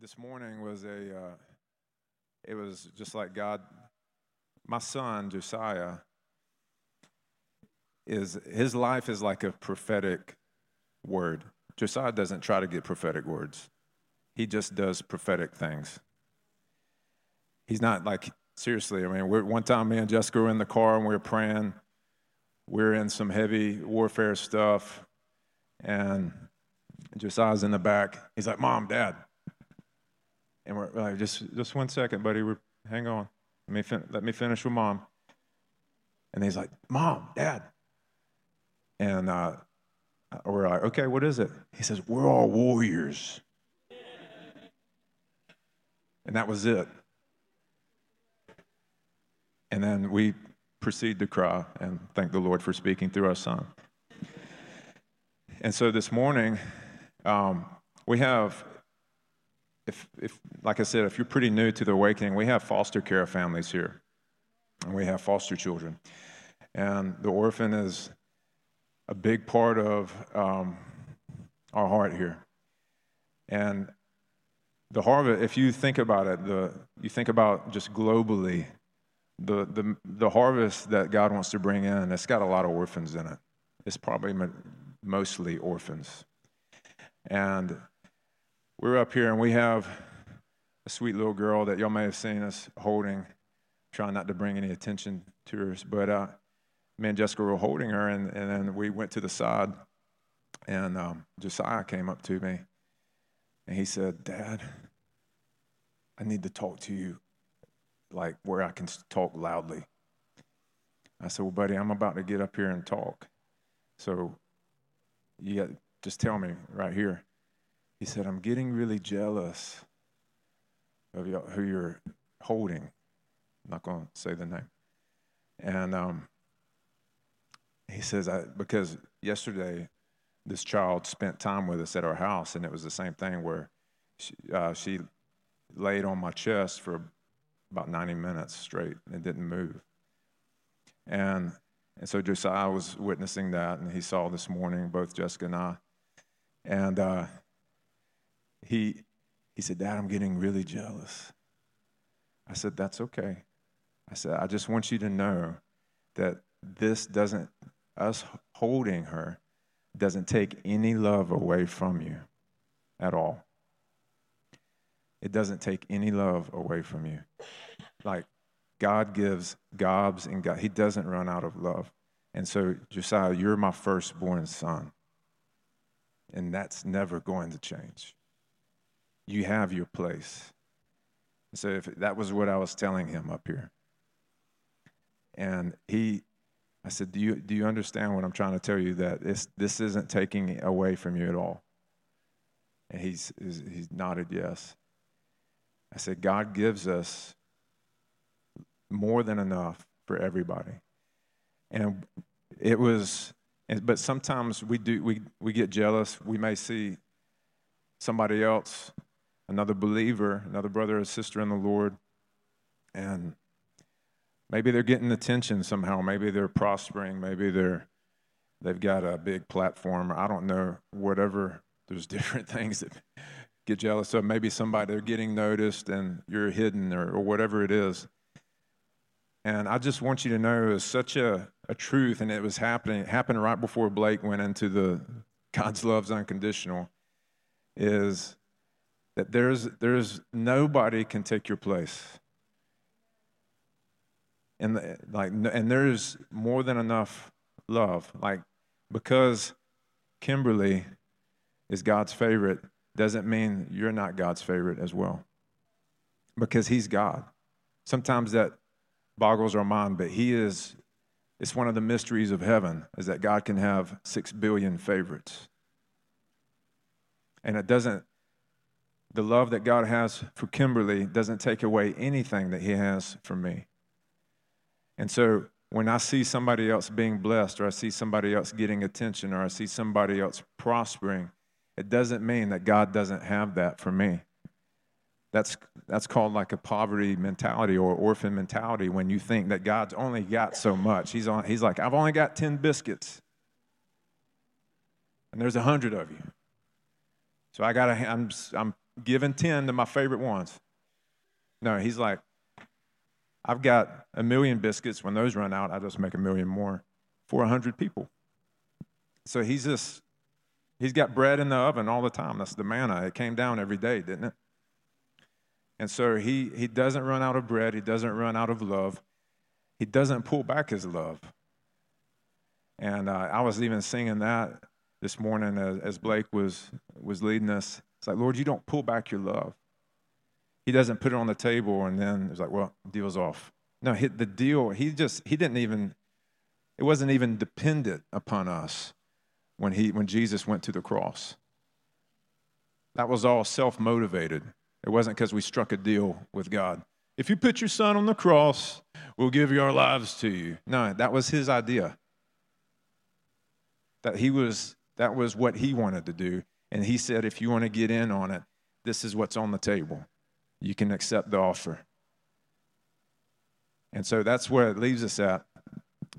this morning was a, uh, it was just like God, my son Josiah, is his life is like a prophetic word. Josiah doesn't try to get prophetic words. He just does prophetic things. He's not like seriously. I mean, one time me and Jessica were in the car and we were praying. We are in some heavy warfare stuff, and Josiah's in the back. He's like, "Mom, Dad," and we're like, "Just, just one second, buddy. We're hang on. Let me fin- let me finish with Mom." And he's like, "Mom, Dad," and uh, we're like, "Okay, what is it?" He says, "We're all warriors," and that was it. And then we proceed to cry and thank the Lord for speaking through our son. And so this morning, um, we have, if, if, like I said, if you're pretty new to the awakening, we have foster care families here, and we have foster children. And the orphan is a big part of um, our heart here. And the harvest, if you think about it, the, you think about just globally the, the, the harvest that God wants to bring in, it's got a lot of orphans in it. It's probably mostly orphans. And we're up here and we have a sweet little girl that y'all may have seen us holding, trying not to bring any attention to her. But uh, me and Jessica were holding her, and, and then we went to the side, and um, Josiah came up to me, and he said, Dad, I need to talk to you like where I can talk loudly. I said, Well, buddy, I'm about to get up here and talk. So you got, just tell me right here. He said, I'm getting really jealous of who you're holding. I'm not going to say the name. And um, he says, I, because yesterday this child spent time with us at our house, and it was the same thing where she, uh, she laid on my chest for about 90 minutes straight and didn't move. And, and so Josiah was witnessing that, and he saw this morning both Jessica and I. And uh, he, he said, Dad, I'm getting really jealous. I said, That's okay. I said, I just want you to know that this doesn't, us holding her, doesn't take any love away from you at all. It doesn't take any love away from you. Like God gives gobs and God, He doesn't run out of love. And so, Josiah, you're my firstborn son. And that's never going to change. You have your place. So if that was what I was telling him up here. And he I said, Do you do you understand what I'm trying to tell you? That this this isn't taking away from you at all. And he's he's nodded yes. I said, God gives us more than enough for everybody. And it was, but sometimes we do, we, we get jealous. We may see somebody else, another believer, another brother or sister in the Lord, and maybe they're getting attention somehow. Maybe they're prospering. Maybe they're, they've got a big platform. I don't know, whatever. There's different things that get jealous of. Maybe somebody they're getting noticed and you're hidden or, or whatever it is. And I just want you to know it's such a, a truth, and it was happening, it happened right before Blake went into the God's love's unconditional, is that there's there's nobody can take your place. And like and there's more than enough love. Like because Kimberly is God's favorite, doesn't mean you're not God's favorite as well. Because he's God. Sometimes that boggles our mind, but he is, it's one of the mysteries of heaven, is that God can have six billion favorites. And it doesn't, the love that God has for Kimberly doesn't take away anything that he has for me. And so when I see somebody else being blessed, or I see somebody else getting attention, or I see somebody else prospering, it doesn't mean that God doesn't have that for me. That's, that's called like a poverty mentality or orphan mentality when you think that God's only got so much. He's, on, he's like, I've only got 10 biscuits, and there's a hundred of you. So I got I'm, I'm giving 10 to my favorite ones. No, he's like, I've got a million biscuits. When those run out, I just make a million more for a 100 people. So he's just, he's got bread in the oven all the time. That's the manna. It came down every day, didn't it? And so he, he doesn't run out of bread. He doesn't run out of love. He doesn't pull back his love. And uh, I was even singing that this morning as, as Blake was, was leading us. It's like, Lord, you don't pull back your love. He doesn't put it on the table and then it's like, well, deal's off. No, he, the deal, he just, he didn't even, it wasn't even dependent upon us when, he, when Jesus went to the cross. That was all self motivated. It wasn't because we struck a deal with God. If you put your son on the cross, we'll give you our lives to you. No, that was his idea. That he was that was what he wanted to do. And he said, if you want to get in on it, this is what's on the table. You can accept the offer. And so that's where it leaves us at.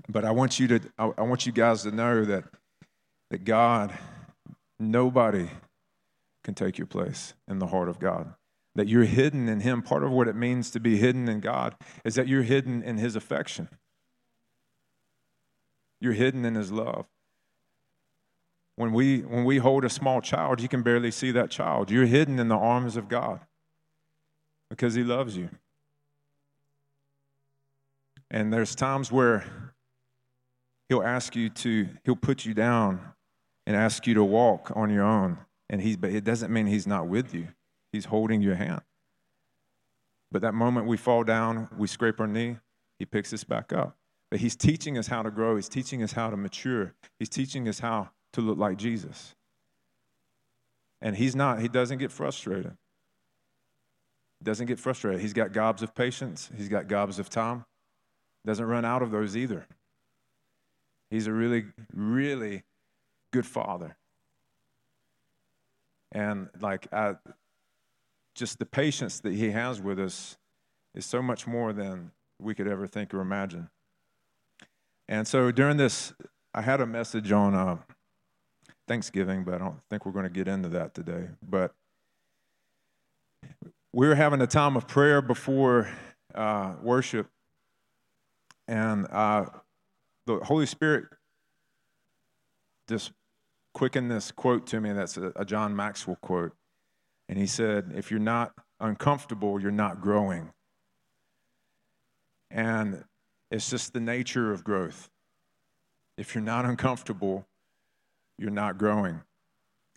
But I want you to I want you guys to know that that God, nobody can take your place in the heart of God. That you're hidden in Him. Part of what it means to be hidden in God is that you're hidden in His affection. You're hidden in His love. When we, when we hold a small child, you can barely see that child. You're hidden in the arms of God because He loves you. And there's times where He'll ask you to, He'll put you down and ask you to walk on your own. And he's, but it doesn't mean He's not with you, He's holding your hand. But that moment we fall down, we scrape our knee, He picks us back up. But He's teaching us how to grow, He's teaching us how to mature, He's teaching us how to look like Jesus. And he's not, he doesn't get frustrated. Doesn't get frustrated. He's got gobs of patience, he's got gobs of time. Doesn't run out of those either. He's a really, really good father. And like, I, just the patience that he has with us is so much more than we could ever think or imagine. And so during this, I had a message on uh, Thanksgiving, but I don't think we're going to get into that today. But we were having a time of prayer before uh, worship, and uh, the Holy Spirit just quickened this quote to me. That's a, a John Maxwell quote. And he said, If you're not uncomfortable, you're not growing. And it's just the nature of growth. If you're not uncomfortable, you're not growing.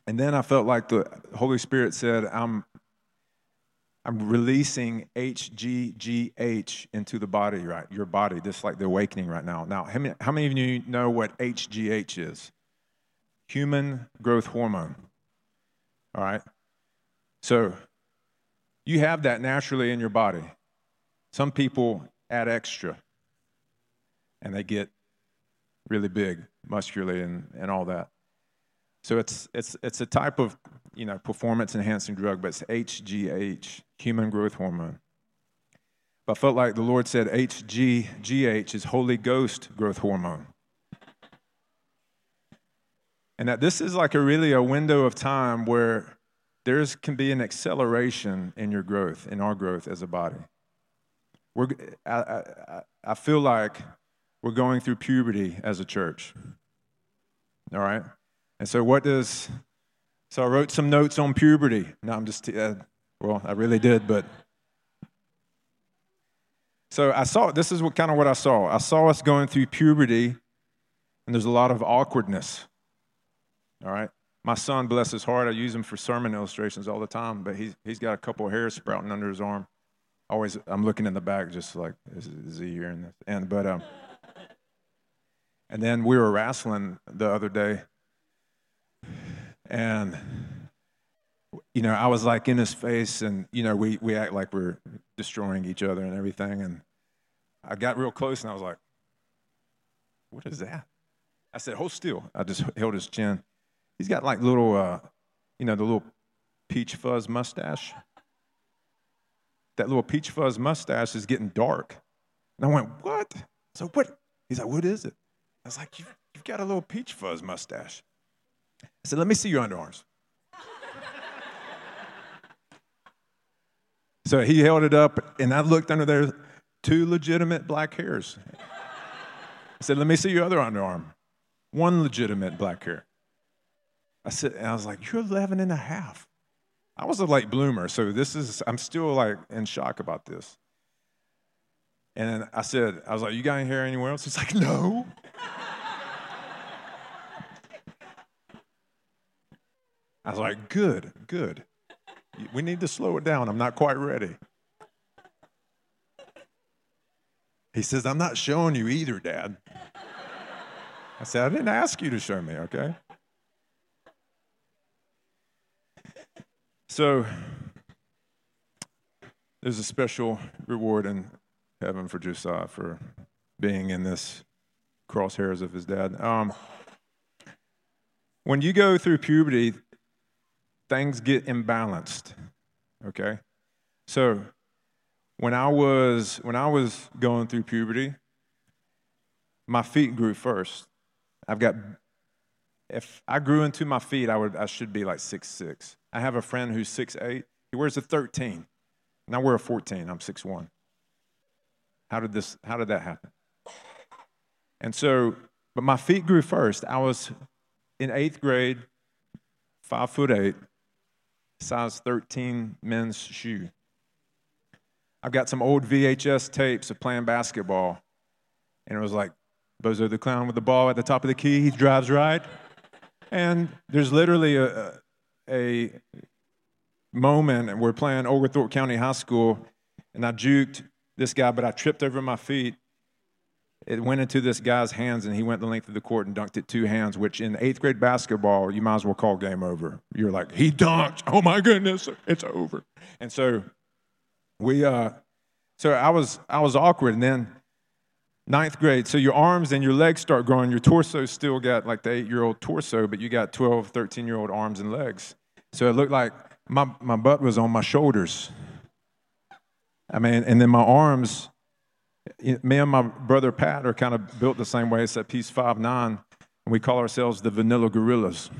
And then I felt like the Holy Spirit said, I'm, I'm releasing HGGH into the body, right? Your body, just like the awakening right now. Now, how many, how many of you know what HGH is? Human growth hormone. All right? So, you have that naturally in your body. Some people add extra and they get really big muscularly and, and all that. So it's, it's, it's a type of you know, performance enhancing drug, but it's HGH, human growth hormone. But I felt like the Lord said HGGH is Holy Ghost growth hormone. And that this is like a really a window of time where there can be an acceleration in your growth, in our growth as a body. We're, I, I, I feel like we're going through puberty as a church. All right? And so, what does, so I wrote some notes on puberty. No, I'm just, uh, well, I really did, but. So I saw, this is what kind of what I saw. I saw us going through puberty, and there's a lot of awkwardness. All right? My son, bless his heart, I use him for sermon illustrations all the time, but he's, he's got a couple of hairs sprouting under his arm. Always, I'm looking in the back, just like, is, is he here? And, and but, um, and then we were wrestling the other day, and, you know, I was like in his face, and, you know, we, we act like we're destroying each other and everything. And I got real close, and I was like, what is that? I said, hold still. I just held his chin. He's got like little, uh, you know, the little peach fuzz mustache. That little peach fuzz mustache is getting dark. And I went, what? So what? He's like, what is it? I was like, you've, you've got a little peach fuzz mustache. I said, Let me see your underarms. So he held it up, and I looked under there, two legitimate black hairs. I said, Let me see your other underarm. One legitimate black hair. I said, and I was like, You're 11 and a half. I was a late bloomer, so this is, I'm still like in shock about this. And I said, I was like, You got any hair anywhere else? He's like, No. I was like, Good, good. We need to slow it down. I'm not quite ready. He says, I'm not showing you either, Dad. I said, I didn't ask you to show me, okay? So, there's a special reward in heaven for Josiah for being in this crosshairs of his dad. Um, when you go through puberty, things get imbalanced. Okay? So, when I was when I was going through puberty, my feet grew first. I've got if I grew into my feet, I would I should be like six six. I have a friend who's six eight. He wears a 13. Now we're a 14. I'm six one. How did this how did that happen? And so, but my feet grew first. I was in eighth grade, five foot eight, size 13 men's shoe. I've got some old VHS tapes of playing basketball. And it was like Bozo the Clown with the ball at the top of the key. He drives right. And there's literally a, a moment, and we're playing Oglethorpe County High School, and I juked this guy, but I tripped over my feet. It went into this guy's hands, and he went the length of the court and dunked it two hands, which in eighth grade basketball, you might as well call game over. You're like, he dunked. Oh my goodness, it's over. And so we uh, so I was I was awkward, and then ninth grade. So your arms and your legs start growing. Your torso still got like the eight year old torso, but you got 12, 13 year old arms and legs. So it looked like my my butt was on my shoulders. I mean, and then my arms. Me and my brother Pat are kind of built the same way. It's at piece five nine, and we call ourselves the Vanilla Gorillas.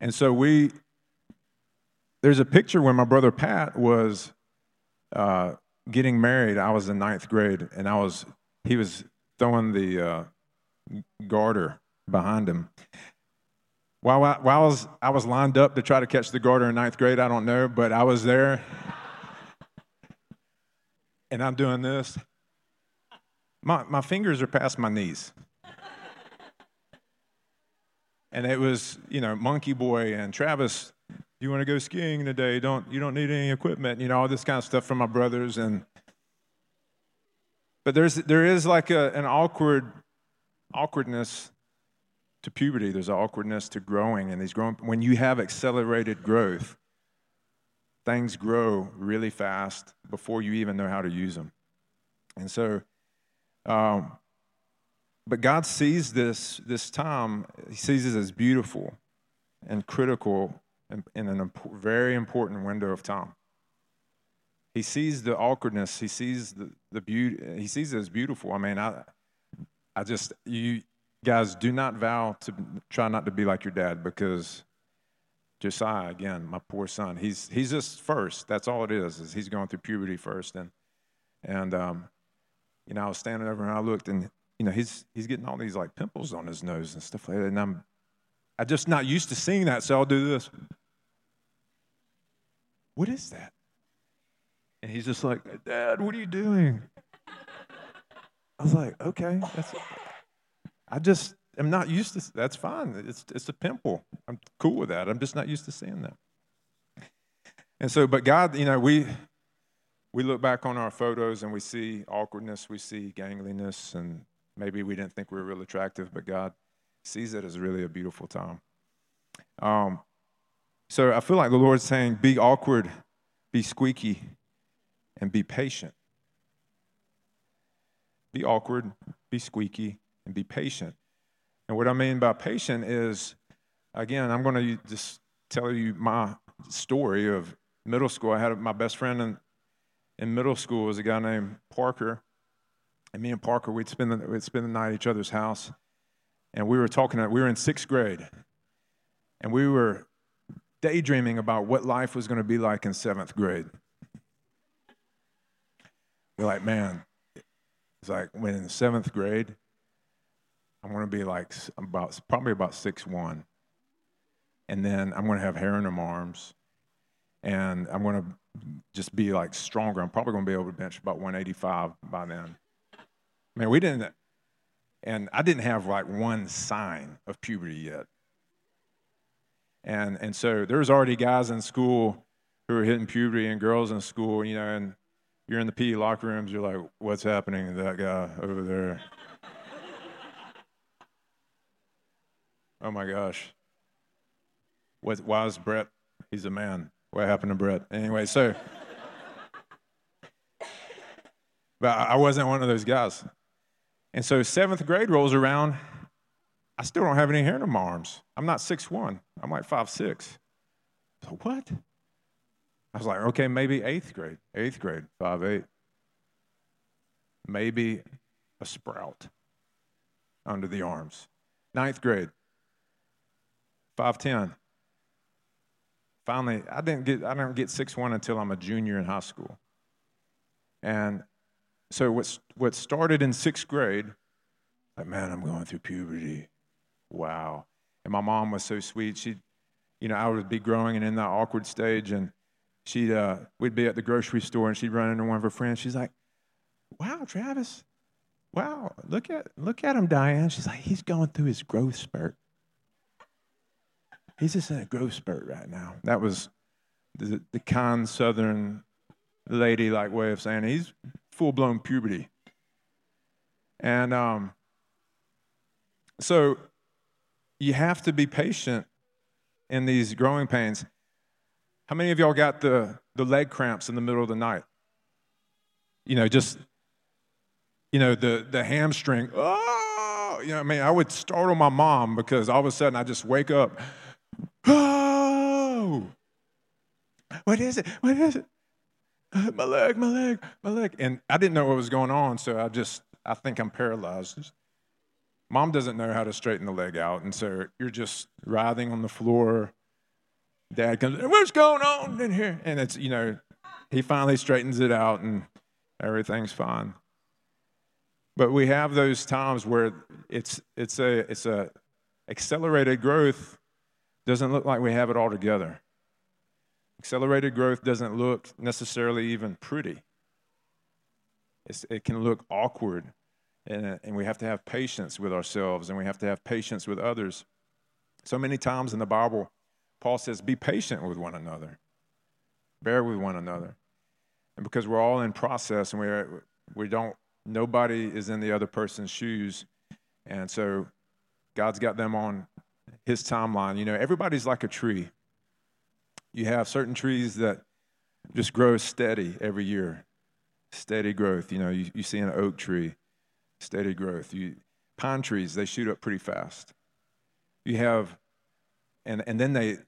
And so we there's a picture when my brother Pat was uh, getting married. I was in ninth grade, and I was he was throwing the uh, garter behind him. While I, while I was I was lined up to try to catch the garter in ninth grade, I don't know, but I was there, and I'm doing this. My my fingers are past my knees. And it was, you know, Monkey Boy and Travis you want to go skiing today? Don't you don't need any equipment? You know all this kind of stuff from my brothers and. But there's there is like a, an awkward awkwardness to puberty. There's an awkwardness to growing, and these growing when you have accelerated growth, things grow really fast before you even know how to use them, and so. Um, but God sees this this time. He sees it as beautiful and critical in, a very important window of time. He sees the awkwardness. He sees the, the beauty. He sees it as beautiful. I mean, I, I just, you guys do not vow to try not to be like your dad because Josiah, again, my poor son, he's, he's just first. That's all it is, is he's going through puberty first. And, and um, you know, I was standing over and I looked and, you know, he's, he's getting all these like pimples on his nose and stuff like that. And I'm, I'm just not used to seeing that, so I'll do this. What is that? And he's just like, Dad, what are you doing? I was like, okay, that's. I just am not used to. That's fine. It's it's a pimple. I'm cool with that. I'm just not used to seeing that. And so, but God, you know, we we look back on our photos and we see awkwardness, we see gangliness, and maybe we didn't think we were real attractive, but God sees it as really a beautiful time. Um, so I feel like the Lord's saying, be awkward, be squeaky, and be patient. Be awkward, be squeaky, and be patient. And what I mean by patient is, again, I'm going to just tell you my story of middle school. I had my best friend in, in middle school was a guy named Parker. And me and Parker, we'd spend the, we'd spend the night at each other's house. And we were talking, we were in sixth grade. And we were daydreaming about what life was going to be like in seventh grade. We're like, man, it's like when in seventh grade, I'm going to be like about probably about six one, and then I'm going to have hair in my arms, and I'm going to just be like stronger. I'm probably going to be able to bench about 185 by then. Man, we didn't, and I didn't have like one sign of puberty yet. And, and so there's already guys in school who are hitting puberty and girls in school, you know, and you're in the PE locker rooms, you're like, what's happening to that guy over there? Oh my gosh. Why is Brett? He's a man. What happened to Brett? Anyway, so, but I wasn't one of those guys. And so seventh grade rolls around. I still don't have any hair in my arms. I'm not six one. I'm like five six. So what? I was like, okay, maybe eighth grade. Eighth grade, five eight. Maybe a sprout under the arms. Ninth grade, five ten. Finally, I didn't get I didn't get six one until I'm a junior in high school. And so what, what started in sixth grade, like, man, I'm going through puberty. Wow. And my mom was so sweet. She, you know, I would be growing and in that awkward stage, and she'd, uh, we'd be at the grocery store, and she'd run into one of her friends. She's like, wow, Travis, wow, look at, look at him, Diane. She's like, he's going through his growth spurt. He's just in a growth spurt right now. That was the, the kind Southern lady like way of saying he's full blown puberty. And um, so you have to be patient in these growing pains. How many of y'all got the, the leg cramps in the middle of the night? You know, just, you know, the, the hamstring. Oh, you know, I mean, I would startle my mom because all of a sudden I just wake up. Oh, what is it? What is it? Uh, my leg, my leg, my leg. And I didn't know what was going on, so I just, I think I'm paralyzed. Mom doesn't know how to straighten the leg out, and so you're just writhing on the floor. Dad comes, what's going on in here? And it's, you know, he finally straightens it out and everything's fine. But we have those times where it's, it's a, it's a accelerated growth doesn't look like we have it all together. Accelerated growth doesn't look necessarily even pretty. It's, it can look awkward, and, and we have to have patience with ourselves, and we have to have patience with others. So many times in the Bible, Paul says, Be patient with one another, bear with one another. And because we're all in process and we're, we don't, nobody is in the other person's shoes. And so God's got them on his timeline. You know, everybody's like a tree. You have certain trees that just grow steady every year, steady growth. You know, you, you see an oak tree, steady growth. You, pine trees, they shoot up pretty fast. You have, and, and then they,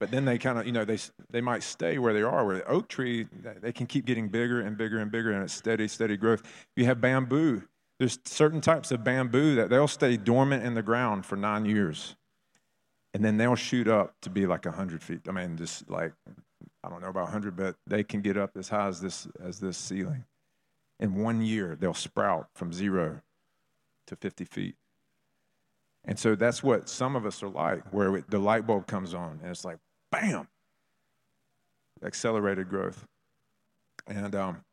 but then they kind of, you know, they, they might stay where they are. Where the oak tree, they can keep getting bigger and bigger and bigger, and it's steady, steady growth. You have bamboo. There's certain types of bamboo that they'll stay dormant in the ground for nine years and then they'll shoot up to be like 100 feet. I mean, just like, I don't know about 100, but they can get up as high as this, as this ceiling. In one year, they'll sprout from zero to 50 feet. And so that's what some of us are like, where the light bulb comes on and it's like, bam, accelerated growth. And um,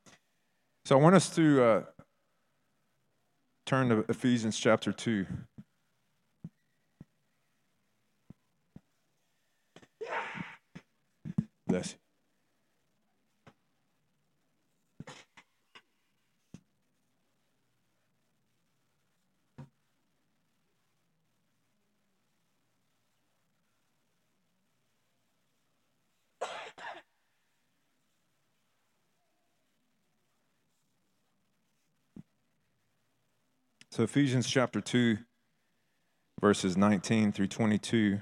so I want us to uh, turn to Ephesians chapter 2. Bless you. So, Ephesians chapter 2, verses 19 through 22.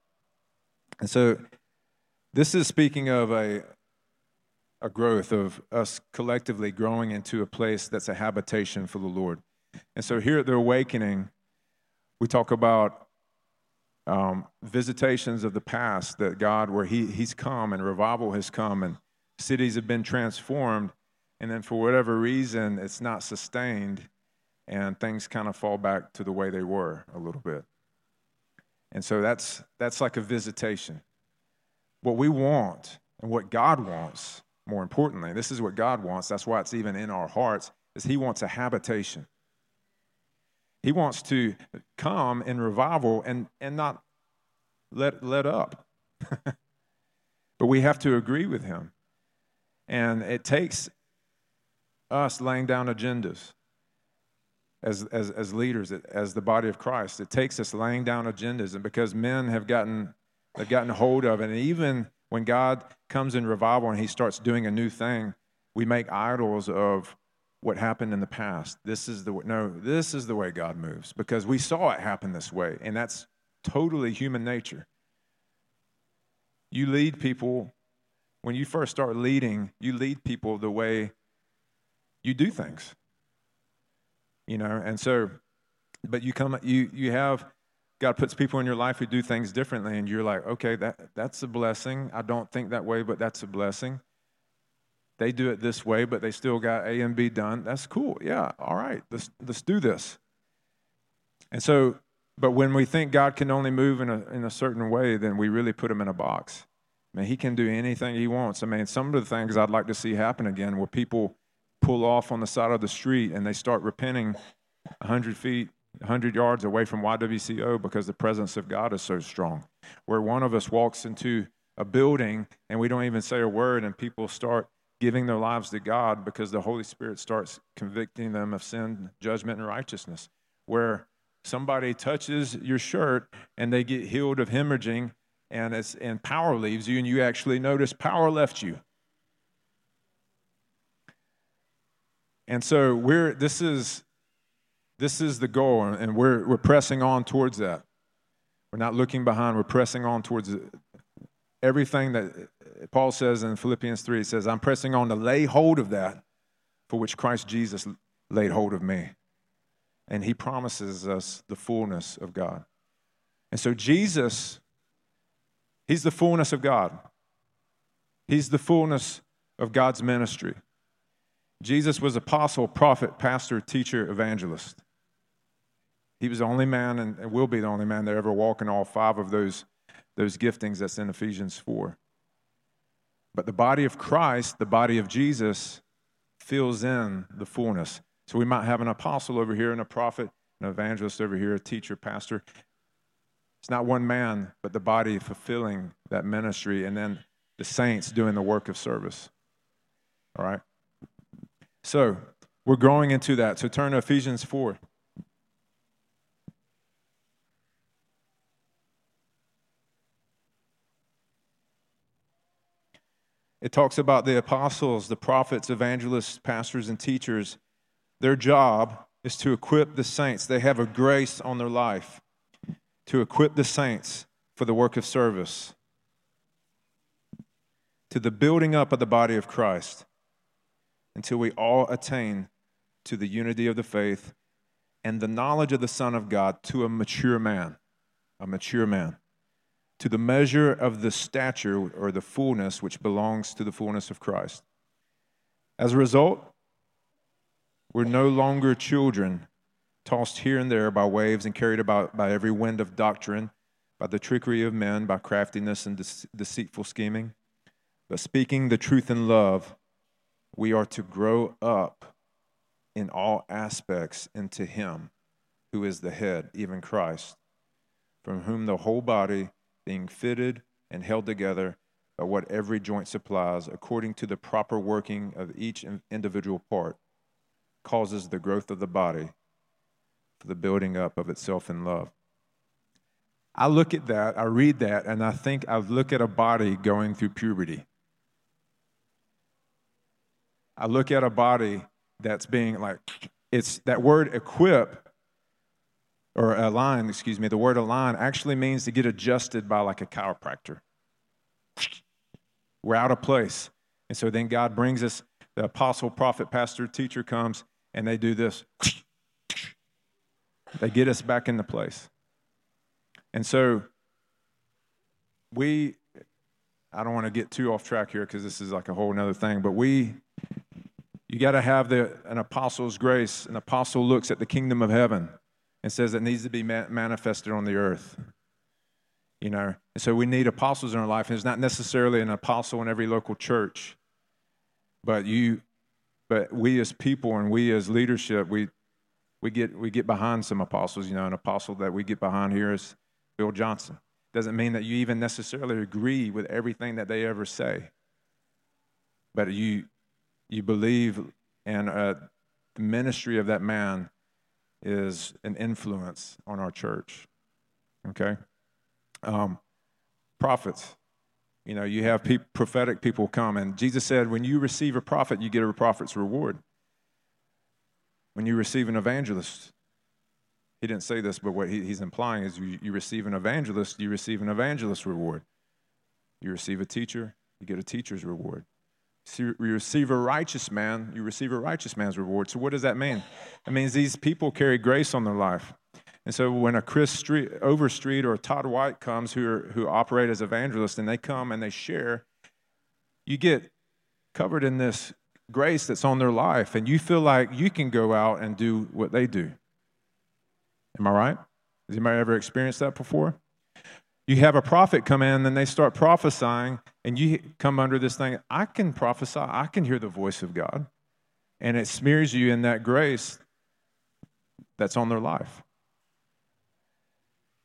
And so, this is speaking of a, a growth of us collectively growing into a place that's a habitation for the Lord. And so here at the Awakening, we talk about um, visitations of the past that God, where he, He's come and revival has come and cities have been transformed, and then for whatever reason, it's not sustained and things kind of fall back to the way they were a little bit. And so that's, that's like a visitation. What we want and what God wants, more importantly, this is what God wants, that's why it's even in our hearts, is He wants a habitation. He wants to come in revival and, and not let, let up. but we have to agree with him. And it takes us laying down agendas as, as, as leaders, as the body of Christ. It takes us laying down agendas. And because men have gotten, have gotten hold of it, and even when God comes in revival and he starts doing a new thing, we make idols of what happened in the past. This is the no, this is the way God moves because we saw it happen this way, and that's totally human nature. You lead people when you first start leading, you lead people the way you do things. You know, and so but you come you you have God puts people in your life who do things differently and you're like, "Okay, that that's a blessing. I don't think that way, but that's a blessing." they do it this way, but they still got A and B done. That's cool. Yeah, all right, let's, let's do this. And so, but when we think God can only move in a, in a certain way, then we really put him in a box. I mean, he can do anything he wants. I mean, some of the things I'd like to see happen again where people pull off on the side of the street and they start repenting 100 feet, 100 yards away from YWCO because the presence of God is so strong. Where one of us walks into a building and we don't even say a word and people start giving their lives to God because the Holy Spirit starts convicting them of sin, judgment, and righteousness. Where somebody touches your shirt and they get healed of hemorrhaging and, it's, and power leaves you, and you actually notice power left you. And so we're this is this is the goal, and we're we're pressing on towards that. We're not looking behind, we're pressing on towards everything that uh, Paul says in Philippians 3, he says, I'm pressing on to lay hold of that for which Christ Jesus laid hold of me. And he promises us the fullness of God. And so Jesus, he's the fullness of God. He's the fullness of God's ministry. Jesus was apostle, prophet, pastor, teacher, evangelist. He was the only man and will be the only man that ever walk in all five of those, those giftings that's in Ephesians 4. But the body of Christ, the body of Jesus, fills in the fullness. So we might have an apostle over here and a prophet, an evangelist over here, a teacher, pastor. It's not one man, but the body fulfilling that ministry, and then the saints doing the work of service. All right? So we're growing into that. So turn to Ephesians 4. It talks about the apostles, the prophets, evangelists, pastors, and teachers. Their job is to equip the saints. They have a grace on their life to equip the saints for the work of service, to the building up of the body of Christ until we all attain to the unity of the faith and the knowledge of the Son of God to a mature man. A mature man to the measure of the stature or the fullness which belongs to the fullness of Christ. As a result, we're no longer children tossed here and there by waves and carried about by every wind of doctrine, by the trickery of men, by craftiness and deceitful scheming. But speaking the truth in love, we are to grow up in all aspects into Him who is the head, even Christ, from whom the whole body being fitted and held together by what every joint supplies, according to the proper working of each individual part, causes the growth of the body for the building up of itself in love. I look at that, I read that, and I think I look at a body going through puberty. I look at a body that's being like, it's that word equip or align, excuse me, the word align actually means to get adjusted by like a chiropractor. We're out of place. And so then God brings us, the apostle, prophet, pastor, teacher comes, and they do this. They get us back into place. And so we, I don't want to get too off track here because this is like a whole other thing, but we, you got to have the, an apostle's grace. An apostle looks at the kingdom of heaven and says it needs to be manifested on the earth. You know, and so we need apostles in our life. And it's not necessarily an apostle in every local church, but you, but we as people and we as leadership, we we get we get behind some apostles. You know, an apostle that we get behind here is Bill Johnson. Doesn't mean that you even necessarily agree with everything that they ever say, but you you believe and uh, the ministry of that man is an influence on our church. Okay, um, prophets. You know, you have pe- prophetic people come, and Jesus said, when you receive a prophet, you get a prophet's reward. When you receive an evangelist, he didn't say this, but what he, he's implying is you, you receive an evangelist, you receive an evangelist reward. You receive a teacher, you get a teacher's reward. You receive a righteous man, you receive a righteous man's reward. So, what does that mean? It means these people carry grace on their life. And so, when a Chris Street, Overstreet or Todd White comes who, are, who operate as evangelists and they come and they share, you get covered in this grace that's on their life, and you feel like you can go out and do what they do. Am I right? Has anybody ever experienced that before? You have a prophet come in, and they start prophesying, and you come under this thing. I can prophesy, I can hear the voice of God. And it smears you in that grace that's on their life.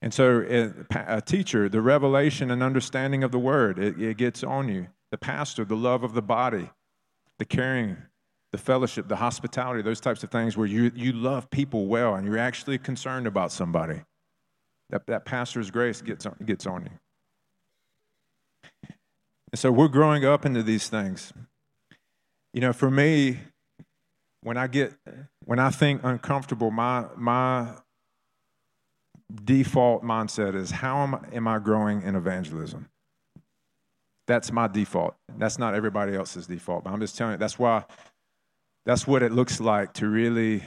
And so, a teacher, the revelation and understanding of the word, it, it gets on you. The pastor, the love of the body, the caring, the fellowship, the hospitality, those types of things where you, you love people well and you're actually concerned about somebody. That, that pastor's grace gets on, gets on you. And so we're growing up into these things. You know, for me, when I get when I think uncomfortable, my my default mindset is how am, am I growing in evangelism? That's my default. That's not everybody else's default, but I'm just telling you, that's why, that's what it looks like to really,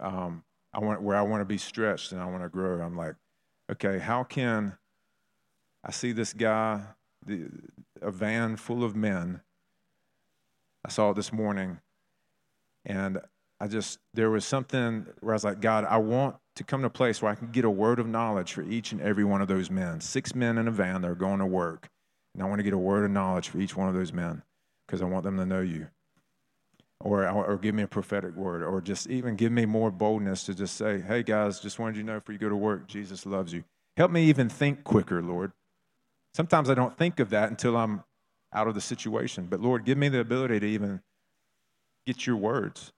um, I want, where I want to be stretched and I want to grow. I'm like, okay, how can I see this guy, the, a van full of men? I saw it this morning, and I just, there was something where I was like, God, I want to come to a place where I can get a word of knowledge for each and every one of those men. Six men in a van, they're going to work. And I want to get a word of knowledge for each one of those men because I want them to know you. Or, or give me a prophetic word, or just even give me more boldness to just say, hey guys, just wanted you to know before you go to work, Jesus loves you. Help me even think quicker, Lord. Sometimes I don't think of that until I'm out of the situation. But Lord, give me the ability to even get your words.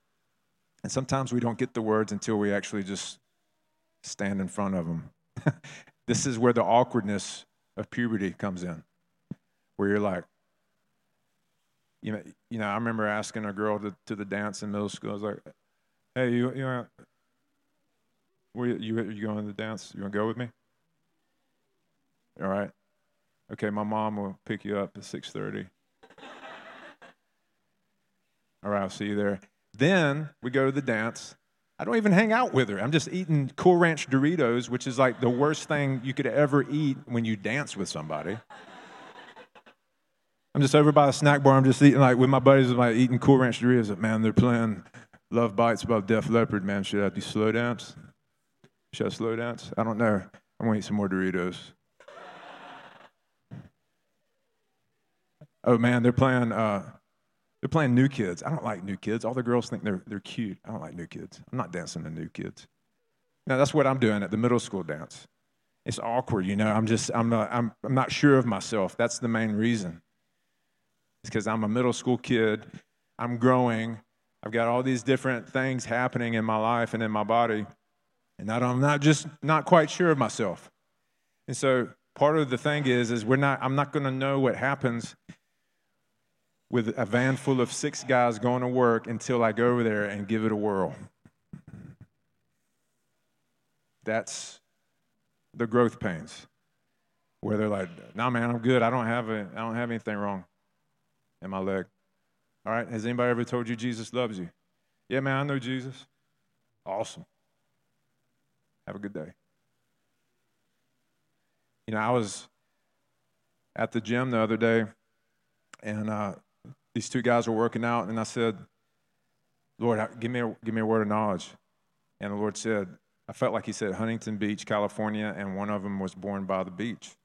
And sometimes we don't get the words until we actually just stand in front of them. this is where the awkwardness of puberty comes in where you're like, you know, you know, I remember asking a girl to, to the dance in middle school. I was like, "Hey, you, you, know, where you, you, you going to the dance? You want to go with me?" All right. Okay, my mom will pick you up at six thirty. All right, I'll see you there. Then we go to the dance. I don't even hang out with her. I'm just eating Cool Ranch Doritos, which is like the worst thing you could ever eat when you dance with somebody. I'm just over by a snack bar. I'm just eating like with my buddies, like eating Cool Ranch Doritos. Man, they're playing Love Bites about Def Leppard. Man, should I do slow dance? Should I slow dance? I don't know. I'm gonna eat some more Doritos. Oh man, they're playing. Uh, they're playing New Kids. I don't like New Kids. All the girls think they're they're cute. I don't like New Kids. I'm not dancing to New Kids. Now that's what I'm doing at the middle school dance. It's awkward, you know. I'm just I'm not I'm I'm not sure of myself. That's the main reason because I'm a middle school kid. I'm growing. I've got all these different things happening in my life and in my body. And I'm not just not quite sure of myself. And so part of the thing is, is we're not, I'm not going to know what happens with a van full of six guys going to work until I go over there and give it a whirl. That's the growth pains, where they're like, "Nah, man, I'm good. I don't have a, I don't have anything wrong in my leg." All right. Has anybody ever told you Jesus loves you? Yeah, man, I know Jesus. Awesome. Have a good day. You know, I was at the gym the other day, and uh, these two guys were working out, and I said, Lord, give me a, give me a word of knowledge. And the Lord said, I felt like He said Huntington Beach, California, and one of them was born by the beach.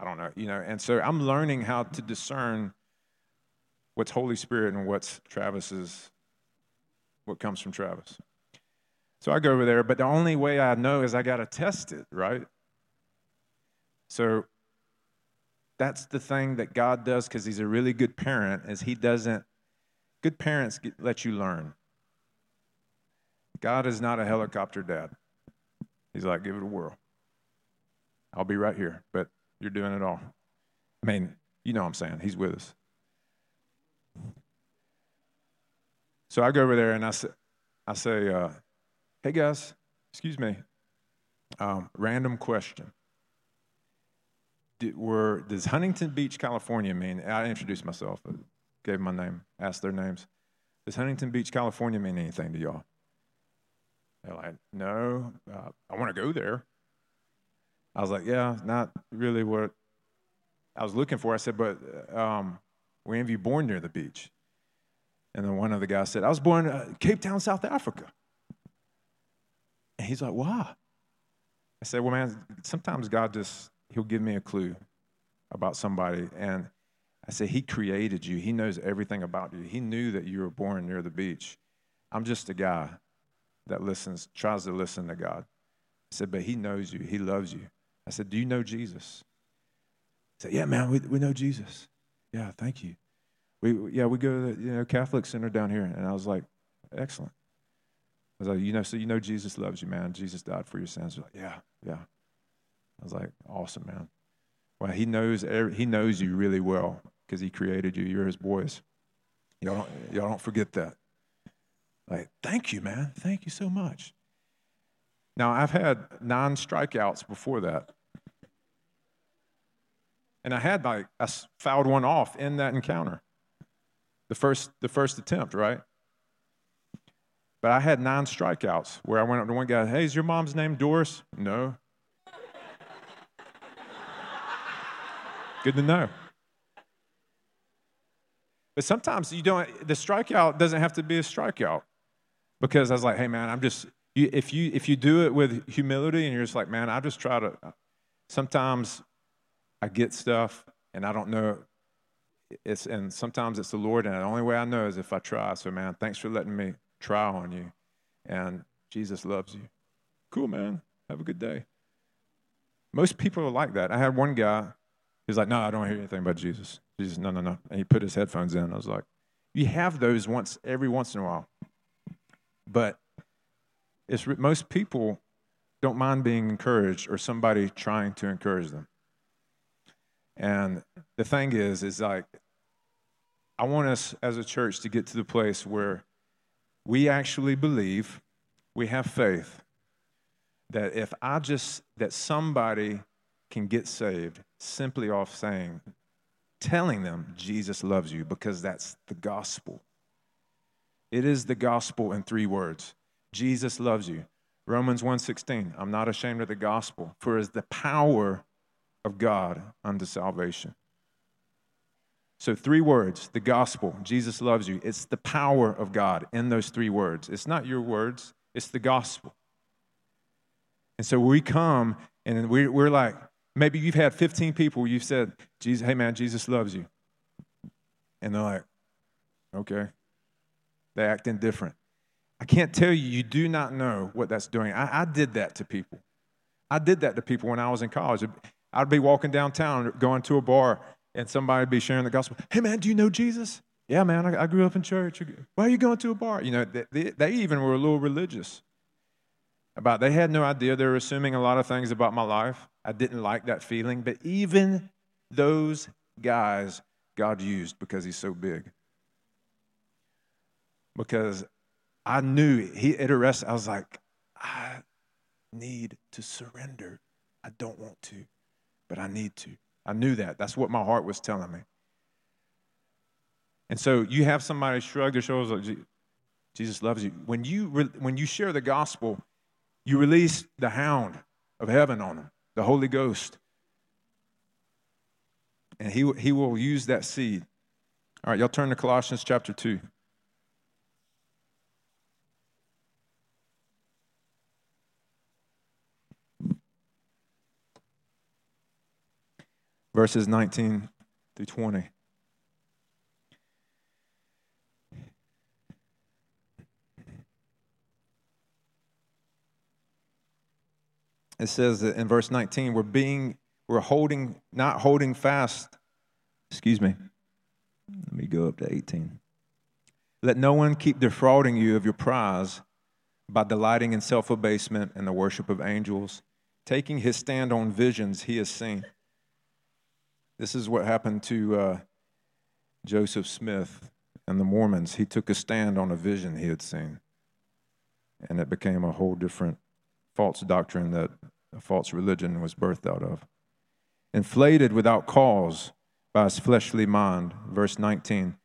I don't know, you know, and so I'm learning how to discern what's Holy Spirit and what's Travis's, what comes from Travis. So I go over there, but the only way I know is I got to test it, right? So that's the thing that God does because He's a really good parent. Is He doesn't. Good parents get, let you learn. God is not a helicopter dad. He's like, give it a whirl. I'll be right here, but you're doing it all. I mean, you know what I'm saying. He's with us. So I go over there and I say, I say, uh, hey guys, excuse me, um, random question did, were does Huntington Beach, California mean? I introduced myself, gave my name, asked their names. Does Huntington Beach, California mean anything to y'all? They're like, no, uh, I want to go there. I was like, yeah, not really what I was looking for. I said, but um, were any of you born near the beach? And then one of the guys said, I was born in uh, Cape Town, South Africa. And he's like, why? I said, well, man, sometimes God just he'll give me a clue about somebody. And I said, He created you. He knows everything about you. He knew that you were born near the beach. I'm just a guy that listens, tries to listen to God. I said, But He knows you. He loves you. I said, Do you know Jesus? He said, Yeah, man, we, we know Jesus. Yeah, thank you. We, yeah, we go to the you know, Catholic Center down here. And I was like, Excellent. I was like, You know, so you know Jesus loves you, man. Jesus died for your sins. Like, yeah, yeah. I was like, awesome, man. Well, he knows he knows you really well because he created you. You're his boys. Y'all don't, y'all don't forget that. Like, thank you, man. Thank you so much. Now, I've had nine strikeouts before that. And I had like, I fouled one off in that encounter. The first, the first attempt, right? But I had nine strikeouts where I went up to one guy, hey, is your mom's name Doris? No. Good to know. But sometimes you don't, the strikeout doesn't have to be a strikeout. Because I was like, hey, man, I'm just, you, if, you, if you do it with humility and you're just like, man, I just try to, sometimes I get stuff and I don't know. It's, and sometimes it's the Lord, and the only way I know is if I try. So, man, thanks for letting me try on you. And Jesus loves you. Cool, man. Have a good day. Most people are like that. I had one guy He's like, no, I don't hear anything about Jesus. Jesus, no, no, no. And he put his headphones in. I was like, you have those once every once in a while, but it's most people don't mind being encouraged or somebody trying to encourage them. And the thing is, is like, I want us as a church to get to the place where we actually believe, we have faith that if I just, that somebody can get saved simply off saying, telling them Jesus loves you because that's the gospel. It is the gospel in three words. Jesus loves you. Romans 1:16. I'm not ashamed of the gospel, for it is the power of God unto salvation. So three words, the gospel, Jesus loves you. It's the power of God in those three words. It's not your words, it's the gospel. And so we come and we're like, Maybe you've had 15 people you've said, Jesus, hey man, Jesus loves you. And they're like, okay. They're acting different. I can't tell you, you do not know what that's doing. I, I did that to people. I did that to people when I was in college. I'd be walking downtown, going to a bar, and somebody would be sharing the gospel. Hey man, do you know Jesus? Yeah, man, I, I grew up in church. Why are you going to a bar? You know, they, they, even were a little religious. about they had no idea they were assuming a lot of things about my life. I didn't like that feeling, but even those guys God used because he's so big. Because I knew he it arrested. I was like, I need to surrender. I don't want to, but I need to. I knew that. That's what my heart was telling me. And so you have somebody shrug their shoulders like, Jesus loves you. When you, re- when you share the gospel, you release the hound of heaven on them, the Holy Ghost. And he, he will use that seed. All right, y'all turn to Colossians chapter 2. Verses 19 through 20. it says that in verse 19, we're being, we're holding, not holding fast. Excuse me. Let me go up to 18. Let no one keep defrauding you of your prize by delighting in self abasement and the worship of angels, taking his stand on visions he has seen. This is what happened to uh, Joseph Smith and the Mormons. He took a stand on a vision he had seen, and it became a whole different false doctrine that a false religion was birthed out of. Inflated without cause by his fleshly mind, verse 19,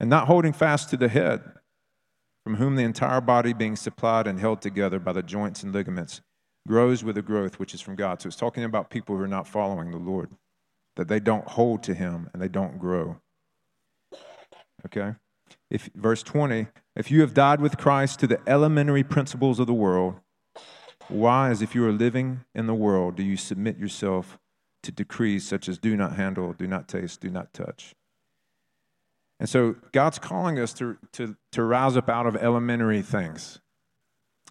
and not holding fast to the head, from whom the entire body being supplied and held together by the joints and ligaments grows with a growth which is from God. So it's talking about people who are not following the Lord, that they don't hold to him and they don't grow. Okay? If verse 20, if you have died with Christ to the elementary principles of the world, why, as if you are living in the world, do you submit yourself to decrees such as do not handle, do not taste, do not touch? And so God's calling us to, to, to rouse up out of elementary things.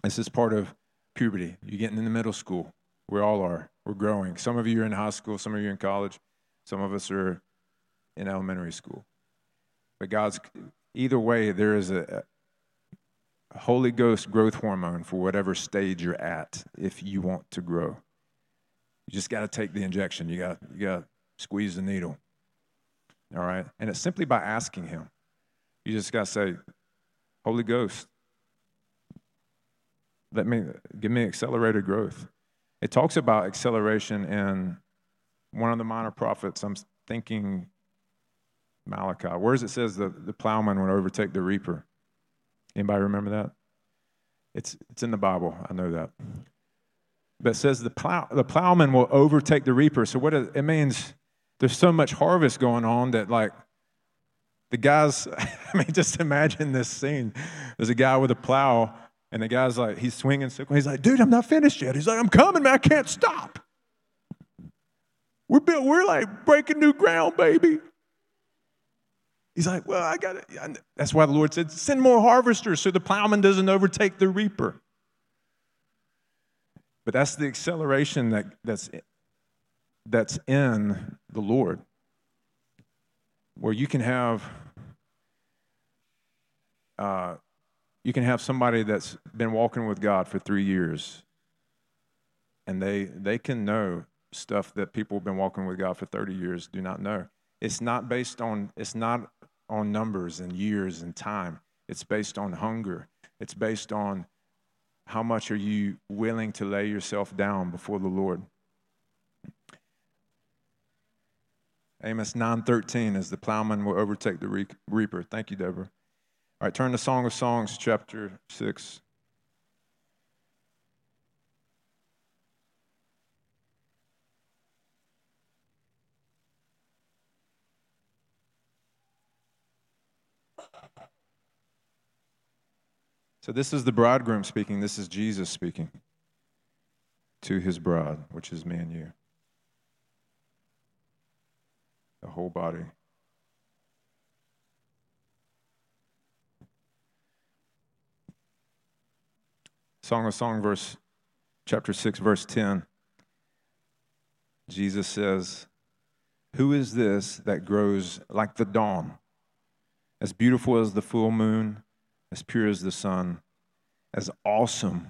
This is part of puberty. You're getting into middle school. We all are. We're growing. Some of you are in high school, some of you are in college, some of us are in elementary school. But God's, either way, there is a, Holy Ghost growth hormone for whatever stage you're at if you want to grow. You just got to take the injection. You got you got to squeeze the needle. All right? And it's simply by asking him. You just got to say, "Holy Ghost, let me give me accelerated growth." It talks about acceleration in one of the minor prophets. I'm thinking Malachi. Where does it says the, the plowman would overtake the reaper? Anybody remember that? It's, it's in the Bible. I know that. But it says the, plow, the plowman will overtake the reaper. So what it, it means there's so much harvest going on that like the guys, I mean, just imagine this scene. There's a guy with a plow and the guy's like, he's swinging. He's like, dude, I'm not finished yet. He's like, I'm coming, man. I can't stop. We're, built, we're like breaking new ground, baby. He's like, Well, I got it. That's why the Lord said, Send more harvesters so the plowman doesn't overtake the reaper. But that's the acceleration that, that's, that's in the Lord, where you can have. Uh, you can have somebody that's been walking with God for three years, and they they can know stuff that people have been walking with God for 30 years do not know. It's not based on it's not on numbers and years and time. It's based on hunger. It's based on how much are you willing to lay yourself down before the Lord. Amos 9:13 is the plowman will overtake the reaper. Thank you, Deborah. All right, turn to Song of Songs chapter 6. So, this is the bridegroom speaking. This is Jesus speaking to his bride, which is me and you. The whole body. Song of Song, verse chapter 6, verse 10. Jesus says, Who is this that grows like the dawn, as beautiful as the full moon? As pure as the sun, as awesome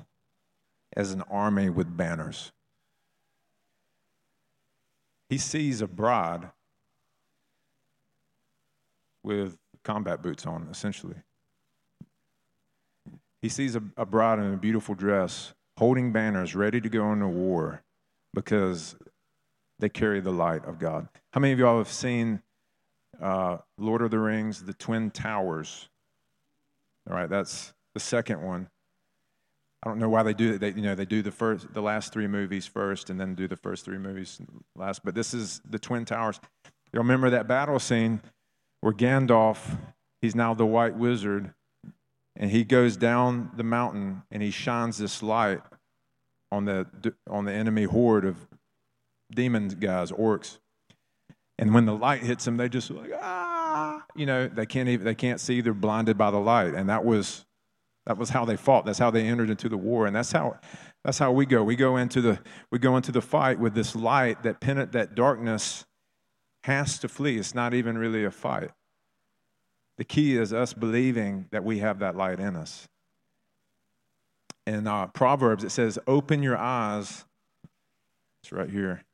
as an army with banners. He sees a bride with combat boots on, essentially. He sees a, a bride in a beautiful dress holding banners ready to go into war because they carry the light of God. How many of y'all have seen uh, Lord of the Rings, the Twin Towers? All right, that's the second one. I don't know why they do it. They, you know, they do the first, the last three movies first, and then do the first three movies last. But this is the Twin Towers. You'll remember that battle scene where Gandalf, he's now the White Wizard, and he goes down the mountain and he shines this light on the on the enemy horde of demon guys, orcs. And when the light hits them, they just like ah, you know, they can't even they can't see. They're blinded by the light, and that was that was how they fought. That's how they entered into the war, and that's how that's how we go. We go into the we go into the fight with this light that pen, that darkness has to flee. It's not even really a fight. The key is us believing that we have that light in us. In uh, Proverbs, it says, Open your eyes. It's right here.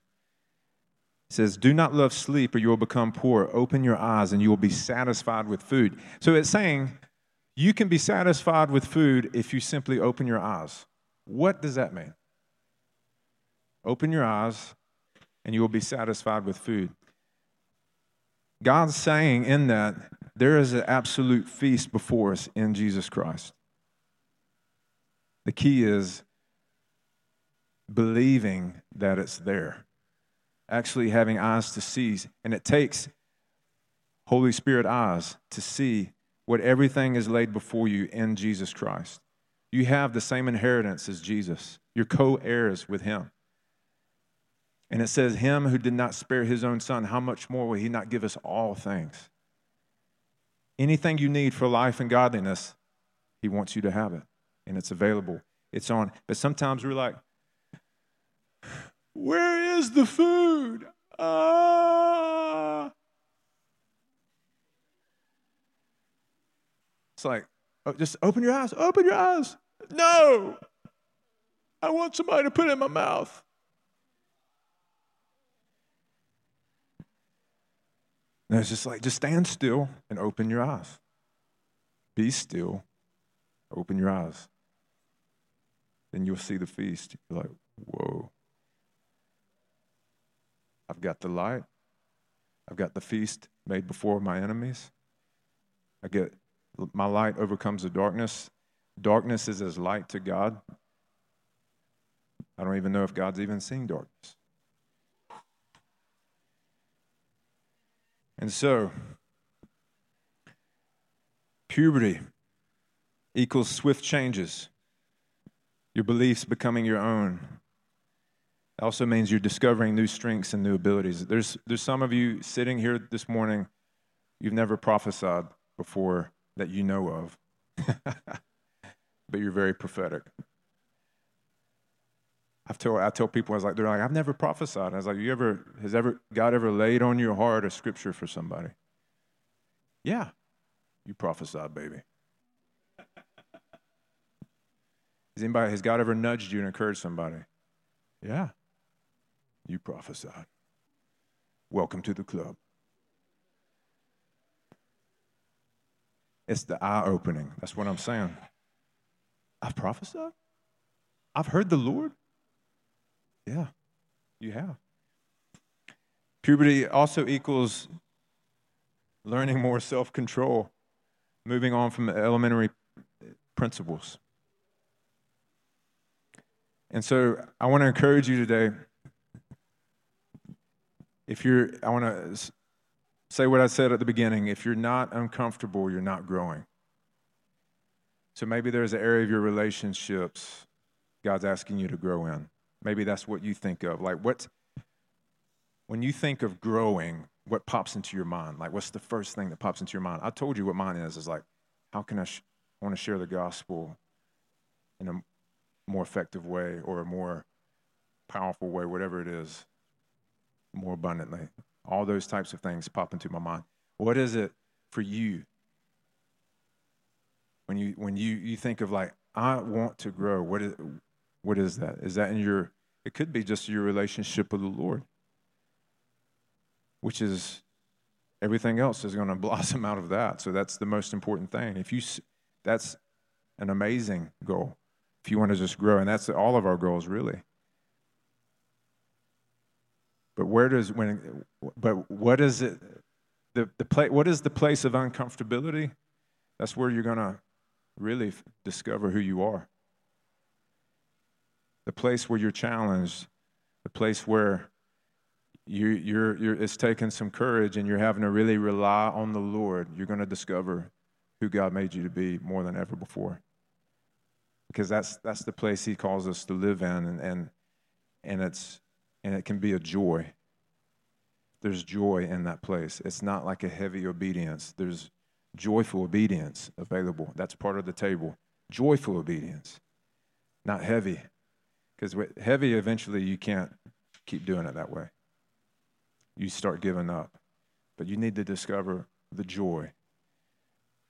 It says, Do not love sleep or you will become poor. Open your eyes and you will be satisfied with food. So it's saying you can be satisfied with food if you simply open your eyes. What does that mean? Open your eyes and you will be satisfied with food. God's saying in that there is an absolute feast before us in Jesus Christ. The key is believing that it's there, actually having eyes to see. And it takes Holy Spirit eyes to see what everything is laid before you in Jesus Christ. You have the same inheritance as Jesus, you're co heirs with Him. And it says, Him who did not spare his own son, how much more will he not give us all things? Anything you need for life and godliness, he wants you to have it. And it's available. It's on. But sometimes we're like, where is the food? Ah. It's like, oh, just open your eyes, open your eyes. No, I want somebody to put it in my mouth. And it's just like, just stand still and open your eyes. Be still, open your eyes. Then you'll see the feast. You're like, whoa. I've got the light. I've got the feast made before my enemies. I get my light overcomes the darkness. Darkness is as light to God. I don't even know if God's even seen darkness. And so, puberty equals swift changes, your beliefs becoming your own. It also means you're discovering new strengths and new abilities. There's, there's some of you sitting here this morning, you've never prophesied before that you know of, but you're very prophetic. I've told, I tell people, I was like, they're like, I've never prophesied. I was like, you ever, has ever, God ever laid on your heart a scripture for somebody? Yeah, you prophesied, baby. Has anybody, has God ever nudged you and encouraged somebody? Yeah, you prophesied. Welcome to the club. It's the eye opening. That's what I'm saying. I've prophesied. I've heard the Lord. Yeah, you have. Puberty also equals learning more self control, moving on from elementary principles. And so I want to encourage you today. If you're, I want to say what I said at the beginning. If you're not uncomfortable, you're not growing. So maybe there's an area of your relationships God's asking you to grow in. Maybe that's what you think of. Like, what, when you think of growing, what pops into your mind? Like, what's the first thing that pops into your mind? I told you what mine is, is like, how can I, sh- I want to share the gospel in a more effective way or a more powerful way, whatever it is, more abundantly. All those types of things pop into my mind. What is it for you? When you when you, you think of like, I want to grow, what is What is that? Is that in your, it could be just your relationship with the Lord, which is everything else is going to blossom out of that. So that's the most important thing. If you, that's an amazing goal. If you want to just grow, and that's all of our goals, really. But where does when? But what is it? The the place. What is the place of uncomfortability? That's where you're going to really discover who you are. The place where you're challenged, the place where you, you're, you're, it's taking some courage and you're having to really rely on the Lord. You're going to discover who God made you to be more than ever before. Because that's, that's the place He calls us to live in, and, and, and, it's, and it can be a joy. There's joy in that place. It's not like a heavy obedience. There's joyful obedience available. That's part of the table. Joyful obedience, not heavy. Because with heavy, eventually, you can't keep doing it that way. You start giving up. But you need to discover the joy.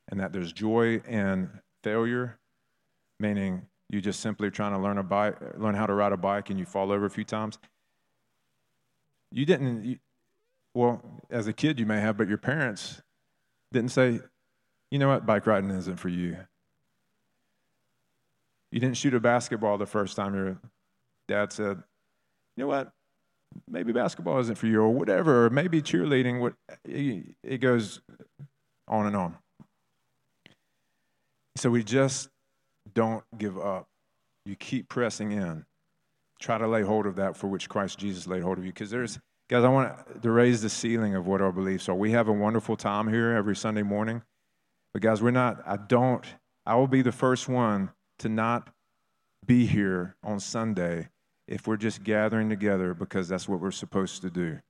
And that there's joy in failure, meaning you just simply trying to learn a bike, learn how to ride a bike and you fall over a few times. You didn't, you, well, as a kid you may have, but your parents didn't say, you know what, bike riding isn't for you. You didn't shoot a basketball the first time your dad said, you know what, maybe basketball isn't for you, or whatever, or maybe cheerleading. What it goes on and on. So we just don't give up. You keep pressing in. Try to lay hold of that for which Christ Jesus laid hold of you. Because there's, guys, I want to raise the ceiling of what our beliefs are. We have a wonderful time here every Sunday morning. But guys, we're not, I don't, I will be the first one to not be here on Sunday if we're just gathering together because that's what we're supposed to do.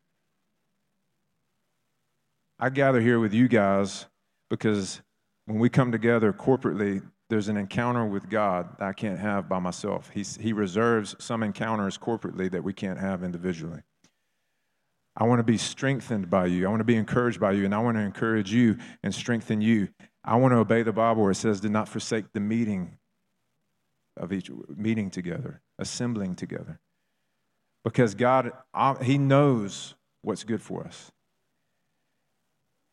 I gather here with you guys because when we come together corporately, there's an encounter with God that I can't have by myself. He's, he reserves some encounters corporately that we can't have individually. I want to be strengthened by you. I want to be encouraged by you, and I want to encourage you and strengthen you. I want to obey the Bible where it says, "Do not forsake the meeting of each meeting together, assembling together," because God, He knows what's good for us.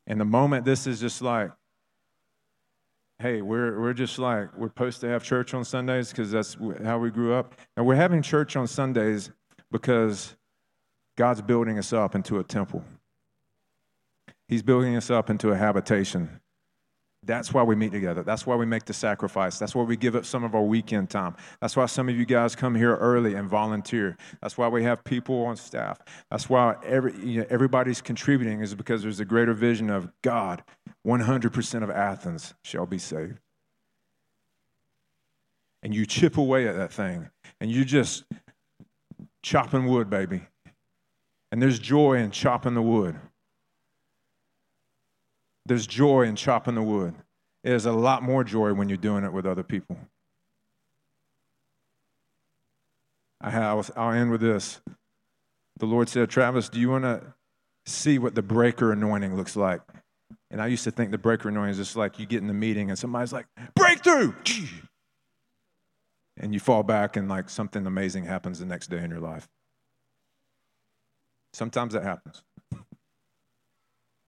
And the moment this is just like, hey, we're, we're just like, we're supposed to have church on Sundays because that's how we grew up. And we're having church on Sundays because God's building us up into a temple. He's building us up into a habitation. That's why we meet together. That's why we make the sacrifice. That's why we give up some of our weekend time. That's why some of you guys come here early and volunteer. That's why we have people on staff. That's why every, you know, everybody's contributing is because there's a greater vision of God. 100% of Athens shall be saved. And you chip away at that thing, and you're just chopping wood, baby. And there's joy in chopping the wood. There's joy in chopping the wood. There's a lot more joy when you're doing it with other people. I have, I'll end with this. The Lord said, Travis, do you want to see what the breaker anointing looks like? And I used to think the breaker anointing is just like you get in the meeting and somebody's like, breakthrough! And you fall back and like something amazing happens the next day in your life. Sometimes that happens.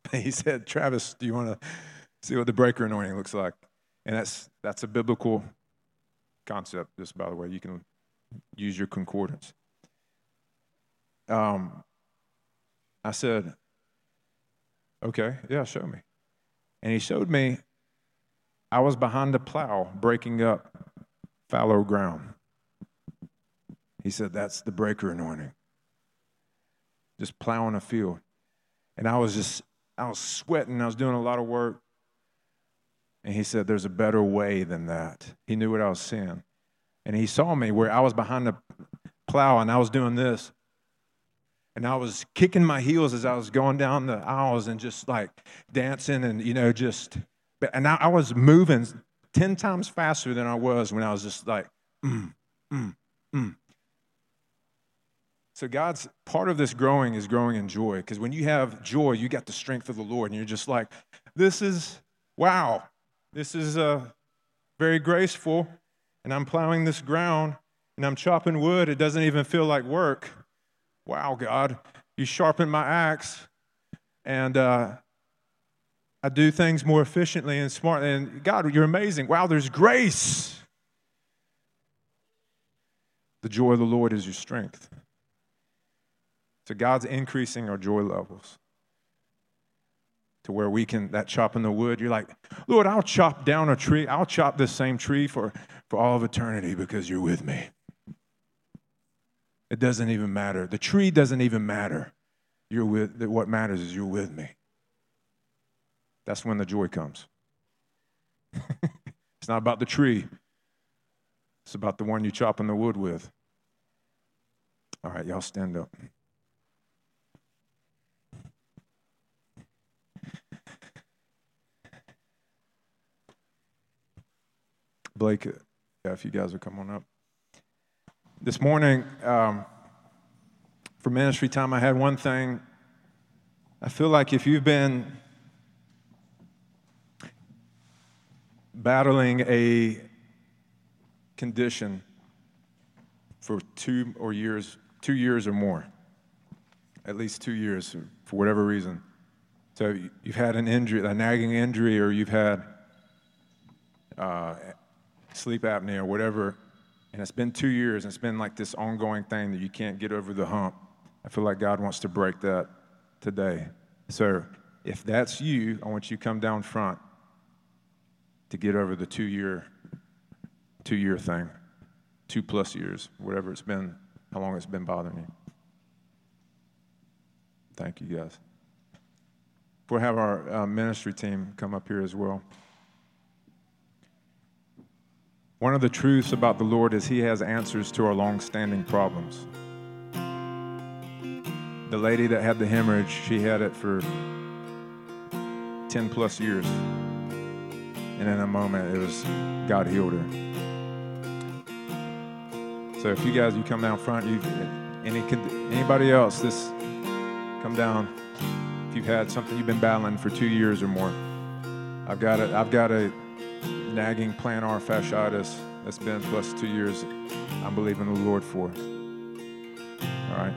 he said, Travis, do you want to see what the breaker anointing looks like? And that's, that's a biblical concept, just by the way. You can use your concordance. Um, I said, okay, yeah, show me. And he showed me I was behind the plow breaking up fallow ground. He said, that's the breaker anointing. Just plowing a field. And I was just I was sweating. I was doing a lot of work. And he said, There's a better way than that. He knew what I was seeing. And he saw me where I was behind the plow and I was doing this. And I was kicking my heels as I was going down the aisles and just like dancing and, you know, just, and I, I was moving 10 times faster than I was when I was just like, mm, mm, mm. So, God's part of this growing is growing in joy. Because when you have joy, you got the strength of the Lord, and you're just like, this is, wow, this is uh, very graceful, and I'm plowing this ground. and I'm chopping wood. It doesn't even feel like work. Wow, God, you sharpen my axe, and uh, I do things more efficiently and smartly. And God, you're amazing. Wow, there's grace. The joy of the Lord is your strength. So God's increasing our joy levels to where we can, that chopping the wood, you're like, Lord, I'll chop down a tree. I'll chop this same tree for, for all of eternity because you're with me. It doesn't even matter. The tree doesn't even matter. You're with, what matters is you're with me. That's when the joy comes. it's not about the tree, it's about the one you're chopping the wood with. All right, y'all stand up. Blake, yeah, if you guys would come on up. This morning, um, for ministry time, I had one thing. I feel like if you've been battling a condition for two or years, two years or more, at least two years for whatever reason. So you've had an injury, a nagging injury, or you've had uh, sleep apnea or whatever, and it's been two years, and it's been like this ongoing thing that you can't get over the hump. I feel like God wants to break that today. So if that's you, I want you to come down front to get over the two year two year thing, two plus years, whatever it's been, how long it's been bothering you. Thank you guys. We'll have our uh, ministry team come up here as well. One of the truths about the Lord is He has answers to our long standing problems. The lady that had the hemorrhage, she had it for 10 plus years. And in a moment, it was God healed her. So if you guys, you come down front, you any anybody else, this come down. If you've had something you've been battling for two years or more, I've got it. I've got a nagging plantar fasciitis that's been plus two years. I'm believing the Lord for. All right.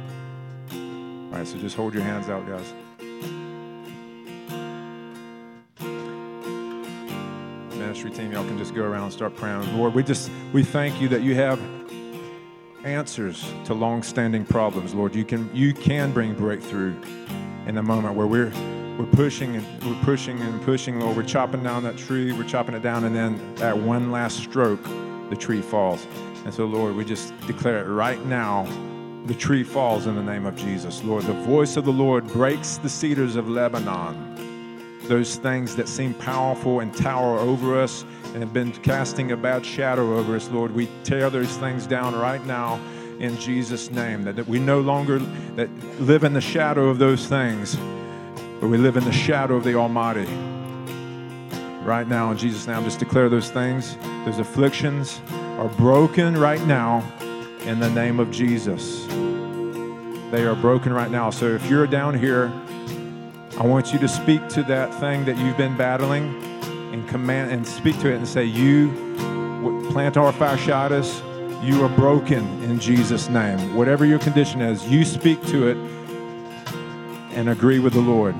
All right. So just hold your hands out, guys. ministry team, y'all can just go around and start praying. Lord, we just we thank you that you have answers to long-standing problems. Lord, you can you can bring breakthrough in the moment where we're we're pushing and we're pushing and pushing, Lord. We're chopping down that tree, we're chopping it down, and then at one last stroke, the tree falls. And so, Lord, we just declare it right now. The tree falls in the name of Jesus. Lord, the voice of the Lord breaks the cedars of Lebanon those things that seem powerful and tower over us and have been casting a bad shadow over us, Lord, we tear those things down right now in Jesus' name. That, that we no longer that live in the shadow of those things, but we live in the shadow of the Almighty. Right now, in Jesus' name, just declare those things, those afflictions are broken right now in the name of Jesus. They are broken right now. So if you're down here I want you to speak to that thing that you've been battling and command and speak to it and say, You, plantar fasciitis, you are broken in Jesus' name. Whatever your condition is, you speak to it and agree with the Lord.